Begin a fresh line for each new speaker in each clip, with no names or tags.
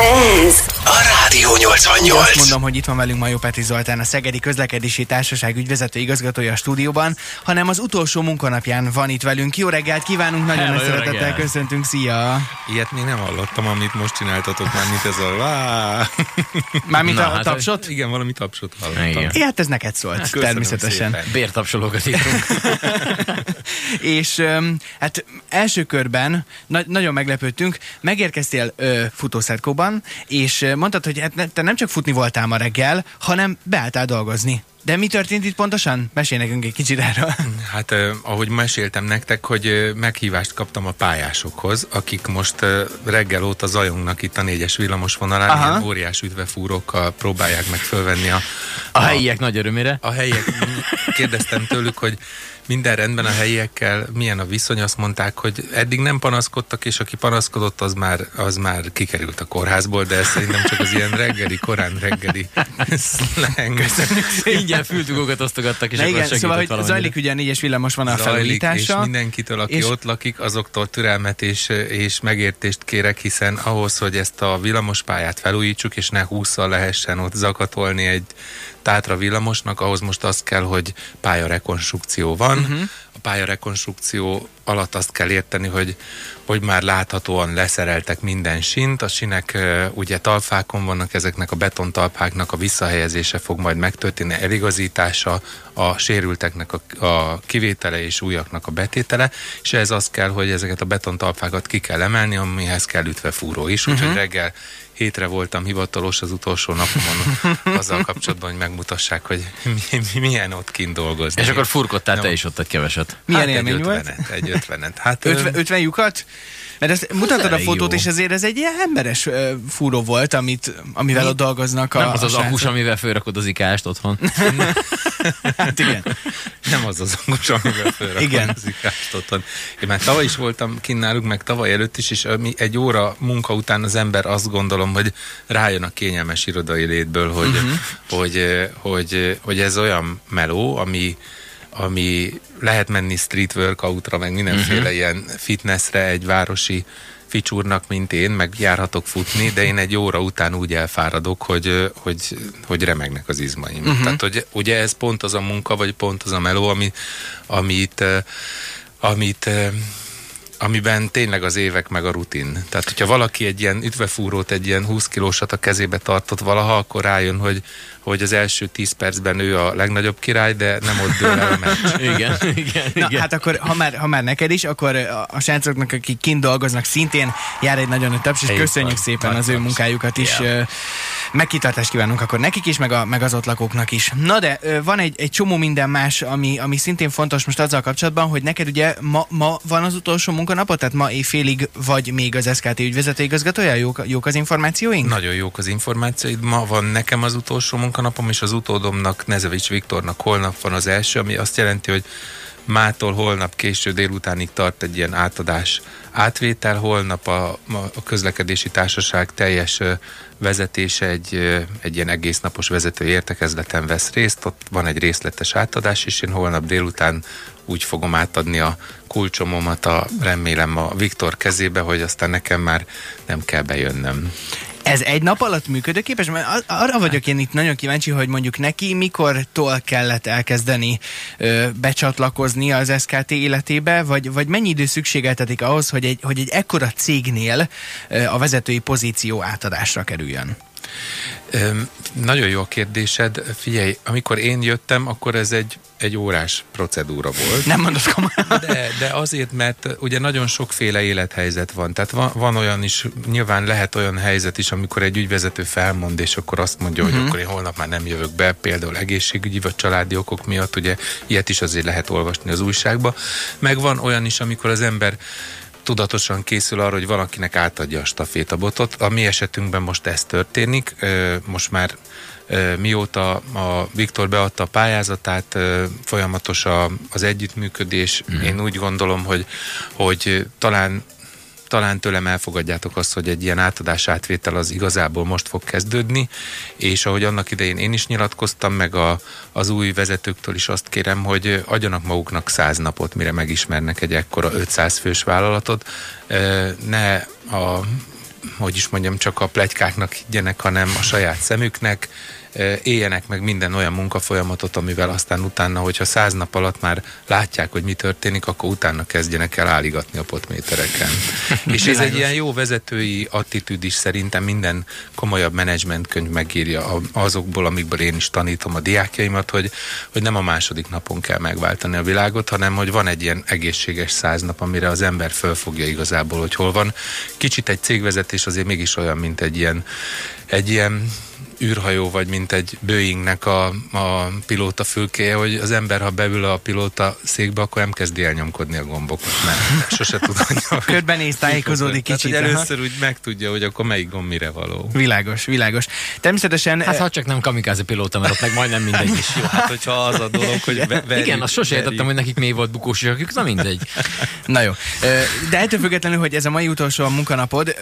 Ez
a Rádió 88.
Azt mondom, hogy itt van velünk Majó Peti Zoltán, a Szegedi Közlekedési Társaság ügyvezető igazgatója a stúdióban, hanem az utolsó munkanapján van itt velünk. Jó reggelt kívánunk, nagyon
Hello,
nagy szeretettel
reggelt.
köszöntünk, szia!
Ilyet még nem hallottam, amit most csináltatok már, mint ez a... Vá!
Mármint
Na,
a
hát,
tapsot?
Igen, valami tapsot hallottam.
Igen.
É, hát ez neked szólt,
Köszönöm
természetesen.
szépen.
Bértapsolókat írtunk.
És hát első körben na- nagyon meglepődtünk, megérkeztél ö, futószerkóban, és mondtad, hogy hát te nem csak futni voltál ma reggel, hanem beálltál dolgozni. De mi történt itt pontosan? Mesélj nekünk egy kicsit erről.
Hát eh, ahogy meséltem nektek, hogy meghívást kaptam a pályásokhoz, akik most eh, reggel óta zajongnak itt a négyes villamos vonalán,
Aha.
ilyen óriás üdvefúrókkal próbálják meg fölvenni a,
A helyiek nagy örömére.
a helyiek. Kérdeztem tőlük, hogy minden rendben a helyiekkel, milyen a viszony, azt mondták, hogy eddig nem panaszkodtak, és aki panaszkodott, az már, az már kikerült a kórházból, de ez szerintem csak az ilyen reggeli, korán reggeli slang.
Ingyen fültugókat osztogattak, és
Na
akkor
igen, szóval, hogy
valamennyire.
zajlik ugye a négyes villamos van a
zajlik, és
felújítása.
mindenkitől, aki
és...
ott lakik, azoktól türelmet és, és megértést kérek, hiszen ahhoz, hogy ezt a villamospályát felújítsuk, és ne húszal lehessen ott zakatolni egy tátra villamosnak, ahhoz most az kell, hogy pályarekonstrukció van. Uh-huh. A pályarekonstrukció alatt azt kell érteni, hogy, hogy már láthatóan leszereltek minden sint, a sinek ugye talpákon vannak, ezeknek a betontalpáknak a visszahelyezése fog majd megtörténni, eligazítása, a sérülteknek a, a kivétele és újaknak a betétele, és ez az kell, hogy ezeket a betontalpákat ki kell emelni, amihez kell ütvefúró is, úgyhogy reggel hétre voltam hivatalos az utolsó napomon azzal kapcsolatban, hogy megmutassák, hogy mi, mi, milyen ott kint dolgozni.
És akkor furkodtál
Nem.
te is ott egy keveset.
Milyen
hát
élmény
egy
volt?
ötvenet, Egy ötvenet. Hát,
50, 50 lyukat? Mert ezt mutattad a fotót,
jó.
és azért ez egy ilyen emberes fúró volt, amit, amivel ott dolgoznak a
Nem az az
srácok.
amivel fölrakod az ikást otthon.
Hát igen.
Nem az az angos, amivel felrakom
Igen.
az ikást otthon. Én már tavaly is voltam kint náluk, meg tavaly előtt is, és ami egy óra munka után az ember azt gondolom, hogy rájön a kényelmes irodai létből, hogy, uh-huh. hogy, eh, hogy, hogy ez olyan meló, ami ami lehet menni street workoutra, meg mindenféle uh-huh. ilyen fitnessre egy városi ficsúrnak, mint én, meg járhatok futni, de én egy óra után úgy elfáradok, hogy, hogy, hogy remegnek az izmaim. Uh-huh. Tehát, hogy ugye ez pont az a munka, vagy pont az a meló, ami, amit, amit amiben tényleg az évek meg a rutin. Tehát, hogyha valaki egy ilyen ütvefúrót, egy ilyen 20 kilósat a kezébe tartott valaha, akkor rájön, hogy, hogy az első 10 percben ő a legnagyobb király, de nem ott dől el a meccs.
Igen, igen,
Na,
igen.
hát akkor, ha már, ha már neked is, akkor a, a srácoknak, akik kint dolgoznak, szintén jár egy nagyon nagy taps, és köszönjük
van.
szépen
Nagy
az ő
taps.
munkájukat is. Yeah. Megkitartást kívánunk akkor nekik is, meg, a, meg az ott lakóknak is. Na de van egy, egy csomó minden más, ami, ami szintén fontos most azzal kapcsolatban, hogy neked ugye ma, ma van az utolsó munkanapot, tehát ma éjfélig vagy még az SKT ügyvezető igazgatója? Jók, jók az információink?
Nagyon jók az információid. Ma van nekem az utolsó munkanapom, és az utódomnak, Nezevics Viktornak holnap van az első, ami azt jelenti, hogy mától holnap késő délutánig tart egy ilyen átadás átvétel. Holnap a, a közlekedési társaság teljes vezetése egy, egy ilyen egész napos vezetői értekezleten vesz részt. Ott van egy részletes átadás, és én holnap délután úgy fogom átadni a kulcsomomat a, remélem a Viktor kezébe, hogy aztán nekem már nem kell bejönnöm.
Ez egy nap alatt működőképes? Mert ar- arra vagyok én itt nagyon kíváncsi, hogy mondjuk neki mikortól kellett elkezdeni ö, becsatlakozni az SKT életébe, vagy, vagy mennyi idő szükségeltetik ahhoz, hogy egy, hogy egy ekkora cégnél ö, a vezetői pozíció átadásra kerüljön?
Nagyon jó a kérdésed. Figyelj, amikor én jöttem, akkor ez egy, egy órás procedúra volt.
Nem mondod komolyan?
De, de azért, mert ugye nagyon sokféle élethelyzet van. Tehát van, van olyan is, nyilván lehet olyan helyzet is, amikor egy ügyvezető felmond, és akkor azt mondja, hogy akkor én holnap már nem jövök be, például egészségügyi vagy családi okok miatt, ugye ilyet is azért lehet olvasni az újságba. Meg van olyan is, amikor az ember tudatosan készül arra, hogy valakinek átadja a stafétabotot. A mi esetünkben most ez történik. Most már mióta a Viktor beadta a pályázatát, folyamatos az együttműködés. Mm. Én úgy gondolom, hogy, hogy talán talán tőlem elfogadjátok azt, hogy egy ilyen átadás átvétel az igazából most fog kezdődni, és ahogy annak idején én is nyilatkoztam, meg a, az új vezetőktől is azt kérem, hogy adjanak maguknak száz napot, mire megismernek egy ekkora 500 fős vállalatot. Ne a hogy is mondjam, csak a plegykáknak higgyenek, hanem a saját szemüknek, éljenek meg minden olyan munkafolyamatot, amivel aztán utána, hogyha száz nap alatt már látják, hogy mi történik, akkor utána kezdjenek el álligatni a potmétereken. És ez egy ilyen jó vezetői attitűd is szerintem minden komolyabb menedzsmentkönyv megírja azokból, amikből én is tanítom a diákjaimat, hogy, hogy nem a második napon kell megváltani a világot, hanem hogy van egy ilyen egészséges száz nap, amire az ember fölfogja igazából, hogy hol van. Kicsit egy cégvezetés azért mégis olyan, mint egy ilyen, egy ilyen űrhajó, vagy mint egy Boeingnek a, a pilóta fülkéje, hogy az ember, ha beül a pilóta székbe, akkor nem kezdi elnyomkodni a gombokat, mert sose tudja.
Körbenéz, tájékozódik kicsit.
Tehát, hogy először úgy megtudja, hogy akkor melyik gomb mire való.
Világos, világos. Természetesen...
Hát ha csak nem kamikáze pilóta, mert ott meg majdnem mindegy is.
Jó, hát hogyha az a dolog, hogy
verjük, Igen, azt sose értettem, hogy nekik mi volt bukós is, na mindegy.
Na jó. De ettől függetlenül, hogy ez a mai utolsó a munkanapod,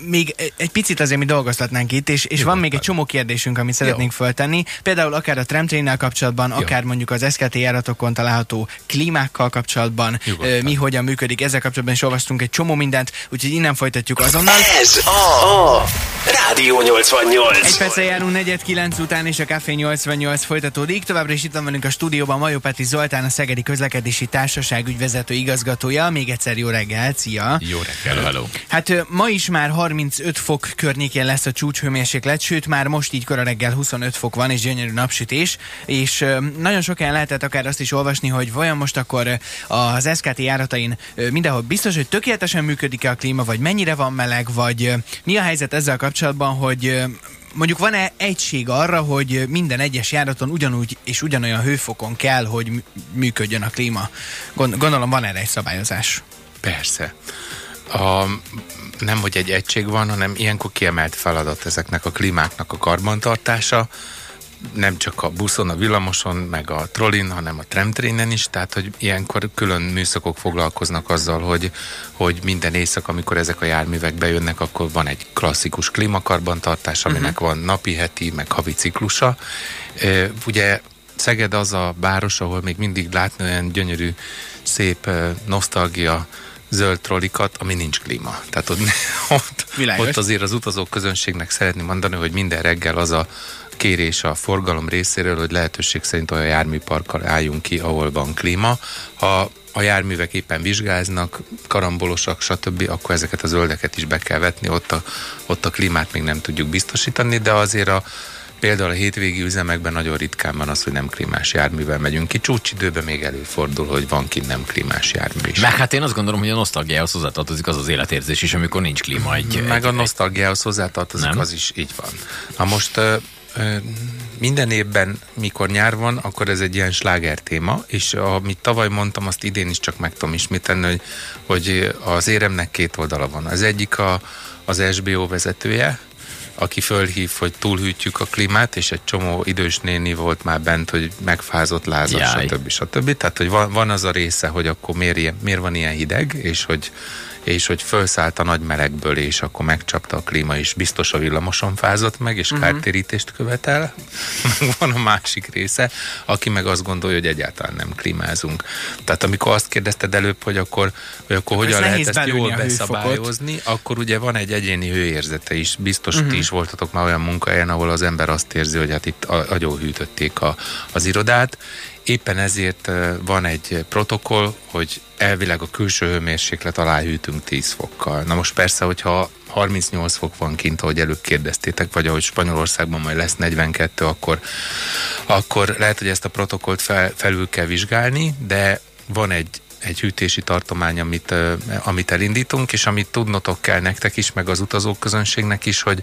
még egy picit azért mi dolgoztatnánk itt, és, és van még egy csomó kérdésünk, amit szeretnénk Jó. föltenni. Például akár a tramtrénnel kapcsolatban, Jó. akár mondjuk az SKT járatokon található klímákkal kapcsolatban, Nyugodtan. mi hogyan működik. Ezzel kapcsolatban is olvastunk egy csomó mindent, úgyhogy innen folytatjuk azonnal.
Ez a, a Rádió 88.
Egy perccel járunk 49 után, és a Café 88 folytatódik. Továbbra is itt van velünk a stúdióban Majó Peti Zoltán, a Szegedi Közlekedési Társaság ügyvezető igazgatója. Még egyszer jó reggel, szia!
Jó reggel, hello!
Hát ma is már 35 fok környékén lesz a csúcshőmérséklet, sőt már most így kora reggel 25 fok van, és gyönyörű napsütés, és nagyon sokan lehetett akár azt is olvasni, hogy vajon most akkor az SKT járatain mindenhol biztos, hogy tökéletesen működik-e a klíma, vagy mennyire van meleg, vagy mi a helyzet ezzel kapcsolatban, hogy mondjuk van-e egység arra, hogy minden egyes járaton ugyanúgy és ugyanolyan hőfokon kell, hogy működjön a klíma? Gondolom van erre egy szabályozás.
Persze. A, nem, hogy egy egység van, hanem ilyenkor kiemelt feladat ezeknek a klímáknak a karbantartása, nem csak a buszon, a villamoson, meg a trollin, hanem a tramtrénen is, tehát hogy ilyenkor külön műszakok foglalkoznak azzal, hogy, hogy minden éjszak, amikor ezek a járművek bejönnek, akkor van egy klasszikus klímakarbantartás, aminek uh-huh. van napi, heti, meg havi ciklusa. Ugye Szeged az a város, ahol még mindig látni olyan gyönyörű, szép nosztalgia zöld trollikat, ami nincs klíma. Tehát ott, ott, ott azért az utazók közönségnek szeretném mondani, hogy minden reggel az a kérés a forgalom részéről, hogy lehetőség szerint olyan járműparkkal álljunk ki, ahol van klíma. Ha a járművek éppen vizsgáznak, karambolosak, stb., akkor ezeket a zöldeket is be kell vetni, ott a, ott a klímát még nem tudjuk biztosítani, de azért a Például a hétvégi üzemekben nagyon ritkán van az, hogy nem klímás járművel megyünk ki. Csúcsidőben még előfordul, hogy van ki nem klímás jármű is.
Meg hát én azt gondolom, hogy a nosztalgiához hozzátartozik az az életérzés is, amikor nincs klíma egy...
Meg
egy,
a nosztalgiához hozzátartozik, nem? az is így van. Na most minden évben, mikor nyár van, akkor ez egy ilyen sláger téma, és amit tavaly mondtam, azt idén is csak meg tudom ismételni, hogy, hogy az éremnek két oldala van. Az egyik a, az SBO vezetője, aki fölhív, hogy túlhűtjük a klímát, és egy csomó idős néni volt már bent, hogy megfázott lázat, stb. stb. Tehát, hogy van, van az a része, hogy akkor miért, miért van ilyen hideg, és hogy és hogy felszállt a nagy melegből, és akkor megcsapta a klíma, és biztos a villamoson fázott meg, és uh-huh. kártérítést követel. Meg van a másik része, aki meg azt gondolja, hogy egyáltalán nem klímázunk. Tehát amikor azt kérdezted előbb, hogy akkor, hogy akkor hogyan lehet ezt jól beszabályozni, akkor ugye van egy egyéni hőérzete is. Biztos uh-huh. ti is voltatok már olyan munkahelyen, ahol az ember azt érzi, hogy hát itt agyóhűtötték a, az irodát, Éppen ezért van egy protokoll, hogy elvileg a külső hőmérséklet alá hűtünk 10 fokkal. Na most persze, hogyha 38 fok van kint, ahogy előbb kérdeztétek, vagy ahogy Spanyolországban majd lesz 42, akkor, akkor lehet, hogy ezt a protokollt fel, felül kell vizsgálni, de van egy egy hűtési tartomány, amit, amit elindítunk, és amit tudnotok kell nektek is, meg az utazók közönségnek is, hogy,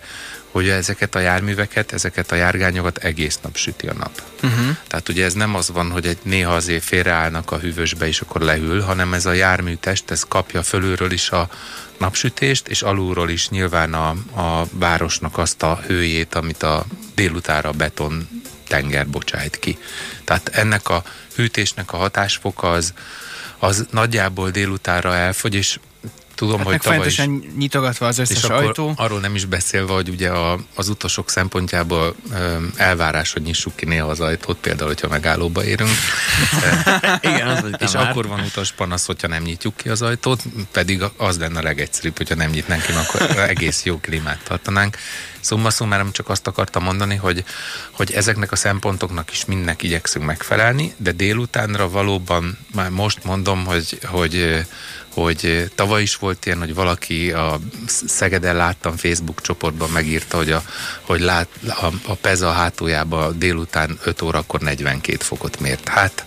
hogy ezeket a járműveket, ezeket a járgányokat egész nap süti a nap. Uh-huh. Tehát ugye ez nem az van, hogy egy néha azért félreállnak a hűvösbe, és akkor lehűl, hanem ez a járműtest, ez kapja fölülről is a napsütést, és alulról is nyilván a, a városnak azt a hőjét, amit a délutára beton tenger bocsájt ki. Tehát ennek a hűtésnek a hatásfoka az, az nagyjából délutára elfogy, és tudom,
Hát
hogy tavaly is...
nyitogatva az
És
összes
akkor
ajtó.
arról nem is beszélve, hogy ugye a, az utasok szempontjából ö, elvárás, hogy nyissuk ki néha az ajtót, például, hogyha megállóba érünk.
Igen, az,
És
már.
akkor van utas panasz, hogyha nem nyitjuk ki az ajtót, pedig az lenne a legegyszerűbb, hogyha nem nyitnánk ki, akkor egész jó klímát tartanánk. Szóval szumárom csak azt akartam mondani, hogy, hogy ezeknek a szempontoknak is mindnek igyekszünk megfelelni, de délutánra valóban már most mondom, hogy, hogy, hogy tavaly is volt ilyen, hogy valaki a Szegeden láttam Facebook csoportban megírta, hogy, a, hogy lát, a, a Peza hátuljában délután 5 órakor 42 fokot mért. Hát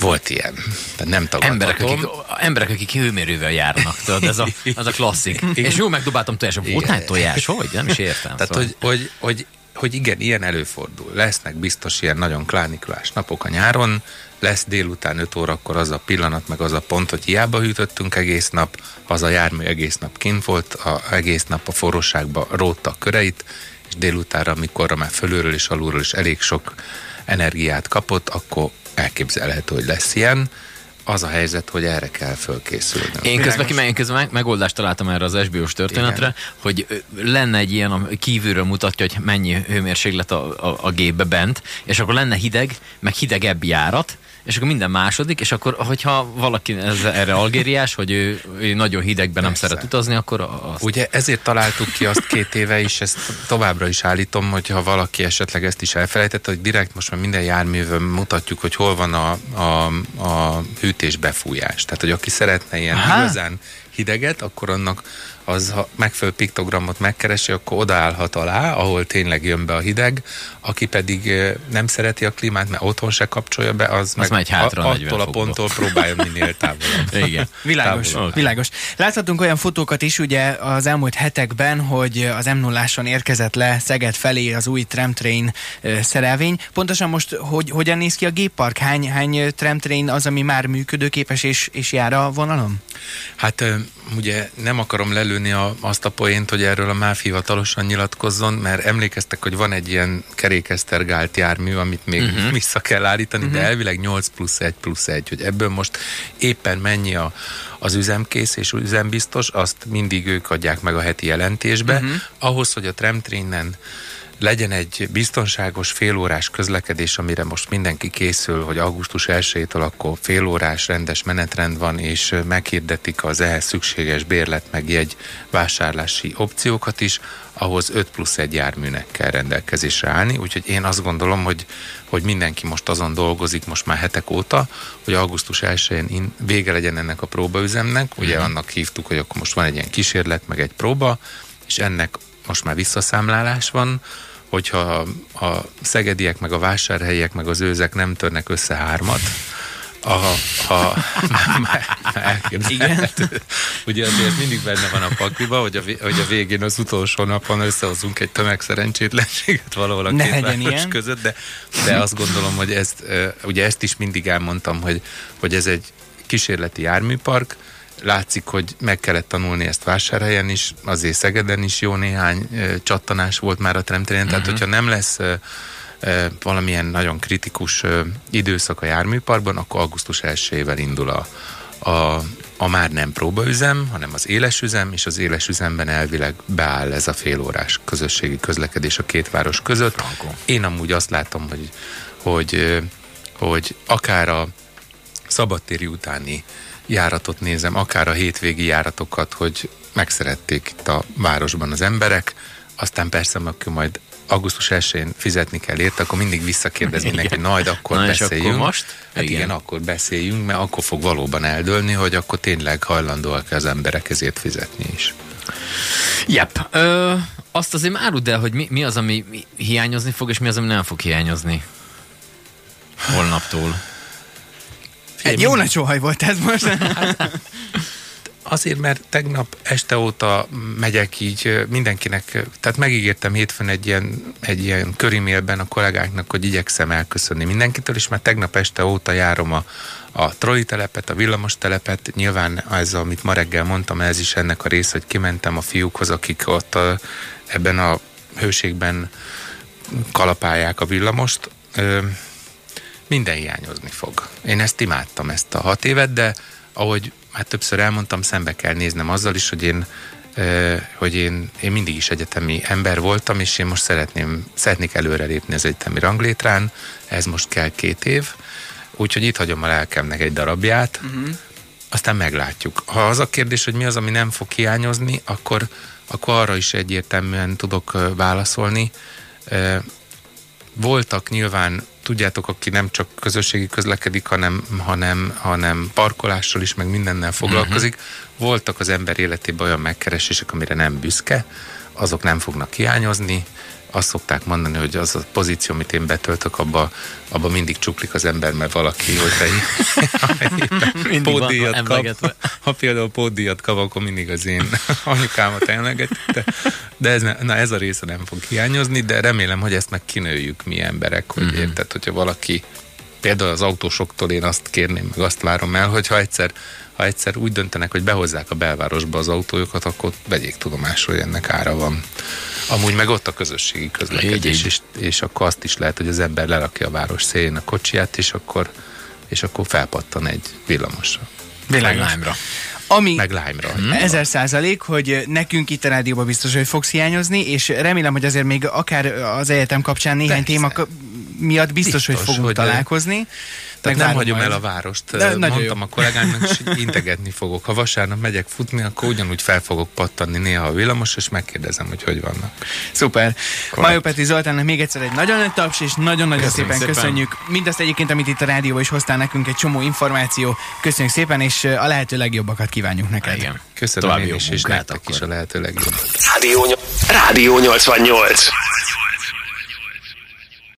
volt ilyen. Tehát nem tagadhatom.
Emberek akik, emberek, akik hőmérővel járnak, tudod, ez a, az a klasszik. És jó, megdobáltam tojás. Volt nálam tojás? Hogy? Nem is értem.
Tehát,
szóval.
hogy, hogy, hogy, hogy igen, ilyen előfordul. Lesznek biztos ilyen nagyon klánikulás napok a nyáron, lesz délután 5 órakor az a pillanat, meg az a pont, hogy hiába hűtöttünk egész nap, az a jármű egész nap kint volt, a, egész nap a forróságba rótta a köreit, és délutánra, amikor már fölülről és alulról is elég sok energiát kapott, akkor elképzelhető, hogy lesz ilyen. Az a helyzet, hogy erre kell fölkészülnünk.
Én közben, ki, én közben meg, megoldást találtam erre az SBO-s történetre, Igen. hogy lenne egy ilyen, ami kívülről mutatja, hogy mennyi hőmérséklet a, a, a gépbe bent, és akkor lenne hideg, meg hidegebb járat, és akkor minden második, és akkor, hogyha valaki ez, erre algériás, hogy ő, ő nagyon hidegben nem
Persze.
szeret utazni, akkor azt
Ugye ezért találtuk ki azt két éve is, ezt továbbra is állítom, hogy ha valaki esetleg ezt is elfelejtette, hogy direkt most már minden járművön mutatjuk, hogy hol van a, a, a hűtés befújás. Tehát, hogy aki szeretne ilyen
Aha.
igazán hideget, akkor annak az, ha megfelelő piktogramot megkeresi, akkor odaállhat alá, ahol tényleg jön be a hideg, aki pedig nem szereti a klímát, mert otthon se kapcsolja be, az, meg
megy hátra
a,
40
attól a ponttól próbálja minél távolabb.
Igen.
Világos,
Távolabb.
világos. Láthatunk olyan fotókat is ugye az elmúlt hetekben, hogy az m 0 érkezett le Szeged felé az új tramtrain szerelvény. Pontosan most hogy, hogyan néz ki a géppark? Hány, hány tramtrain az, ami már működőképes és, és jár a vonalon?
Hát ugye nem akarom lelőni a, azt a poént, hogy erről a MÁV hivatalosan nyilatkozzon, mert emlékeztek, hogy van egy ilyen kerékesztergált jármű, amit még
Mhm.
uh-huh. vissza kell állítani, uh-huh. de elvileg 8 plusz 1 plusz 1, hogy ebből most éppen mennyi a, az üzemkész és üzembiztos, azt mindig ők adják meg a heti jelentésbe.
Mhm.
Uh-huh. Ahhoz, hogy a tramtrainen legyen egy biztonságos félórás közlekedés, amire most mindenki készül, hogy augusztus 1-től akkor félórás rendes menetrend van, és meghirdetik az ehhez szükséges bérlet meg jegy vásárlási opciókat is, ahhoz 5 plusz 1 járműnek kell rendelkezésre állni, úgyhogy én azt gondolom, hogy, hogy mindenki most azon dolgozik most már hetek óta, hogy augusztus 1-én in- vége legyen ennek a próbaüzemnek, ugye annak hívtuk, hogy akkor most van egy ilyen kísérlet, meg egy próba, és ennek most már visszaszámlálás van, hogyha a, szegediek, meg a vásárhelyiek, meg az őzek nem törnek össze hármat, a, a, elképzelhető. Ugye azért mindig benne van a pakliba, hogy a, hogy a végén az utolsó napon összehozunk egy tömegszerencsétlenséget valahol a
Ne
két város
ilyen.
között, de, de azt gondolom, hogy ezt, ugye ezt is mindig elmondtam, hogy, hogy ez egy kísérleti járműpark, látszik, hogy meg kellett tanulni ezt vásárhelyen is, azért Szegeden is jó néhány csattanás volt már a tramtrainen, uh-huh. tehát hogyha nem lesz valamilyen nagyon kritikus időszak a járműparkban, akkor augusztus 1-ével indul a, a, a már nem próbaüzem, hanem az éles üzem, és az éles üzemben elvileg beáll ez a félórás közösségi közlekedés a két város között.
Franco.
Én amúgy azt látom, hogy, hogy, hogy akár a szabadtéri utáni járatot nézem, akár a hétvégi járatokat, hogy megszerették itt a városban az emberek, aztán persze, akkor majd augusztus 1-én fizetni kell érte, akkor mindig visszakérdez mindenki, na, majd akkor
Na, és
beszéljünk.
akkor most?
Hát igen.
Igen.
igen, akkor beszéljünk, mert akkor fog valóban eldőlni, hogy akkor tényleg hajlandóak az emberek ezért fizetni is.
Yep. Ö, azt azért már áruld el, hogy mi, mi az, ami hiányozni fog, és mi az, ami nem fog hiányozni holnaptól.
Egy jó nagy sóhaj volt ez most.
Azért, mert tegnap este óta megyek így mindenkinek, tehát megígértem hétfőn egy ilyen, egy ilyen körimélben a kollégáknak, hogy igyekszem elköszönni mindenkitől, és már tegnap este óta járom a, a troli telepet, a villamos telepet, nyilván ez, amit ma reggel mondtam, ez is ennek a része, hogy kimentem a fiúkhoz, akik ott a, ebben a hőségben kalapálják a villamost. Minden hiányozni fog. Én ezt imádtam, ezt a hat évet, de ahogy hát többször elmondtam, szembe kell néznem azzal is, hogy én hogy én, én mindig is egyetemi ember voltam, és én most szeretném, szeretnék előrelépni az egyetemi ranglétrán, ez most kell két év, úgyhogy itt hagyom a lelkemnek egy darabját, uh-huh. aztán meglátjuk. Ha az a kérdés, hogy mi az, ami nem fog hiányozni, akkor, akkor arra is egyértelműen tudok válaszolni. Voltak nyilván, tudjátok, aki nem csak közösségi közlekedik, hanem, hanem, hanem parkolással is, meg mindennel foglalkozik. Uh-huh. Voltak az ember életében olyan megkeresések, amire nem büszke, azok nem fognak hiányozni, azt szokták mondani, hogy az a pozíció, amit én betöltök, abba, abba mindig csuklik az ember, mert valaki, hogyha pódíjat kap, ha például pódíjat kap, akkor mindig az én anyukámat emlegetik, de, de ez, na, ez a része nem fog hiányozni, de remélem, hogy ezt meg kinőjük mi emberek, hogy mm-hmm. érted, hogyha valaki például az autósoktól én azt kérném, meg azt várom el, hogy ha egyszer ha egyszer úgy döntenek, hogy behozzák a belvárosba az autójukat, akkor vegyék tudomásul, hogy ennek ára van. Amúgy meg ott a közösségi közlekedés, és, és akkor azt is lehet, hogy az ember lerakja a város szélén a kocsiját, és akkor, és akkor felpattan egy villamosra.
Világos. Ami
meg lime-ra.
Hmm. Ezer százalék, hogy nekünk itt a rádióban biztos, hogy fogsz hiányozni, és remélem, hogy azért még akár az egyetem kapcsán néhány Persze. téma miatt biztos, biztos hogy fogunk hogy találkozni.
Tehát nem hagyom majd. el a várost. De, Mondtam jó. a kollégámnak, és integetni fogok. Ha vasárnap megyek futni, akkor ugyanúgy fel fogok pattanni néha a villamos, és megkérdezem, hogy hogy vannak.
Szuper. Majó Peti Zoltánnak még egyszer egy nagyon nagy taps, és nagyon-nagyon szépen, szépen köszönjük. Mindazt egyébként, amit itt a rádióban is hoztál nekünk, egy csomó információ. Köszönjük szépen, és a lehető legjobbakat kívánjuk neked. Igen.
Köszönöm További én is, és nektek is a lehető legjobb.
Rádió, Rádió 88.